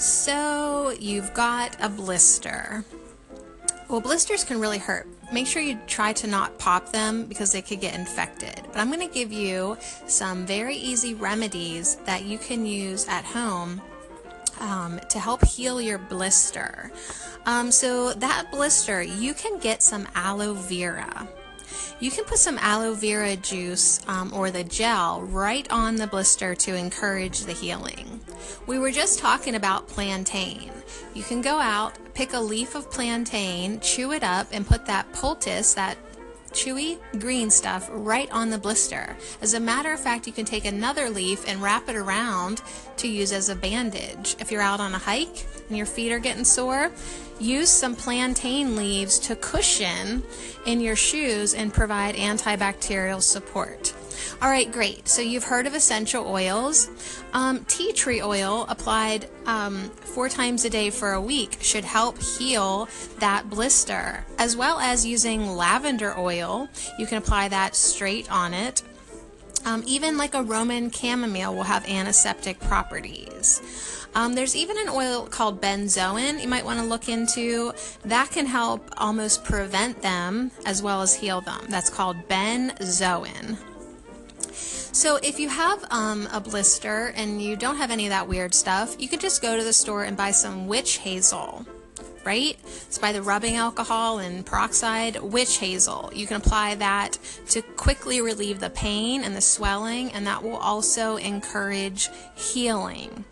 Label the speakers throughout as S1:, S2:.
S1: So you've got a blister. Well, blisters can really hurt. Make sure you try to not pop them because they could get infected. But I'm going to give you some very easy remedies that you can use at home um, to help heal your blister. Um, so, that blister, you can get some aloe vera. You can put some aloe vera juice um, or the gel right on the blister to encourage the healing. We were just talking about plantain. You can go out, pick a leaf of plantain, chew it up, and put that poultice, that chewy green stuff right on the blister. As a matter of fact, you can take another leaf and wrap it around to use as a bandage. If you're out on a hike and your feet are getting sore, use some plantain leaves to cushion in your shoes and provide antibacterial support. All right, great. So you've heard of essential oils. Um, tea tree oil applied um, four times a day for a week should help heal that blister, as well as using lavender oil. You can apply that straight on it. Um, even like a Roman chamomile will have antiseptic properties. Um, there's even an oil called benzoin you might want to look into. That can help almost prevent them as well as heal them. That's called benzoin. So if you have um, a blister and you don't have any of that weird stuff, you can just go to the store and buy some witch hazel right? It's by the rubbing alcohol and peroxide, witch hazel. You can apply that to quickly relieve the pain and the swelling, and that will also encourage healing.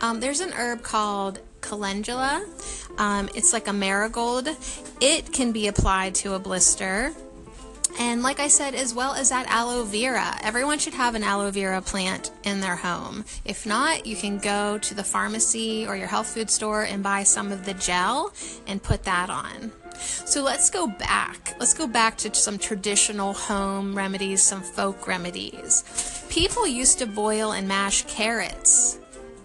S1: Um, there's an herb called calendula. Um, it's like a marigold. It can be applied to a blister. And like I said, as well as that aloe vera, everyone should have an aloe vera plant in their home. If not, you can go to the pharmacy or your health food store and buy some of the gel and put that on. So let's go back. Let's go back to some traditional home remedies, some folk remedies. People used to boil and mash carrots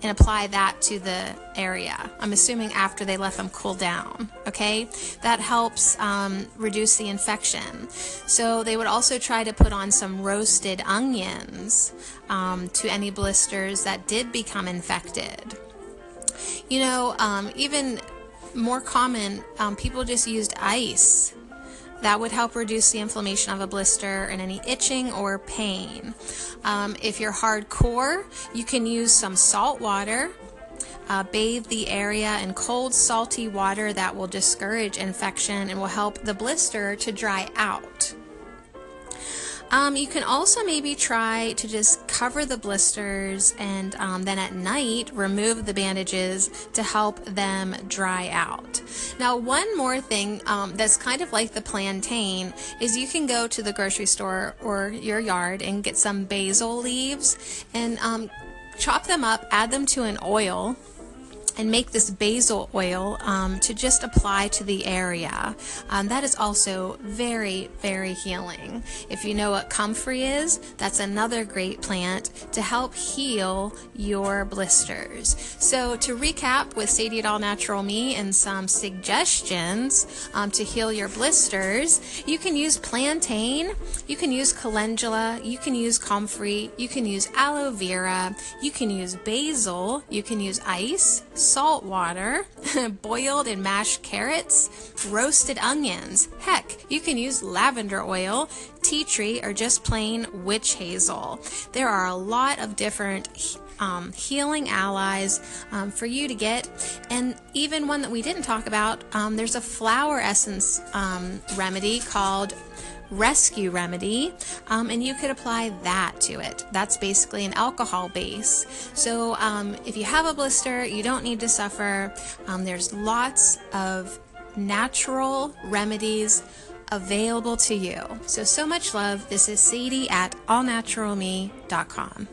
S1: and apply that to the area. I'm assuming after they let them cool down. Okay, that helps um, reduce the infection. So they would also try to put on some roasted onions um, to any blisters that did become infected. You know, um, even more common, um, people just used ice that would help reduce the inflammation of a blister and any itching or pain. Um, if you're hardcore, you can use some salt water. Uh, bathe the area in cold, salty water that will discourage infection and will help the blister to dry out. Um, you can also maybe try to just cover the blisters and um, then at night remove the bandages to help them dry out. Now, one more thing um, that's kind of like the plantain is you can go to the grocery store or your yard and get some basil leaves and um, chop them up, add them to an oil and make this basil oil um, to just apply to the area. Um, that is also very, very healing. If you know what comfrey is, that's another great plant to help heal your blisters. So, to recap with Sadie at All Natural Me and some suggestions um, to heal your blisters, you can use plantain, you can use calendula, you can use comfrey, you can use aloe vera, you can use basil, you can use ice salt water, boiled and mashed carrots, roasted onions. Heck, you can use lavender oil, tea tree, or just plain witch hazel. There are a lot of different um, healing allies um, for you to get. And even one that we didn't talk about, um, there's a flower essence um, remedy called rescue remedy, um, and you could apply that to it. That's basically an alcohol base. So um, if you have a blister, you don't need to suffer. Um, there's lots of natural remedies available to you. So, so much love. This is Sadie at allnaturalme.com.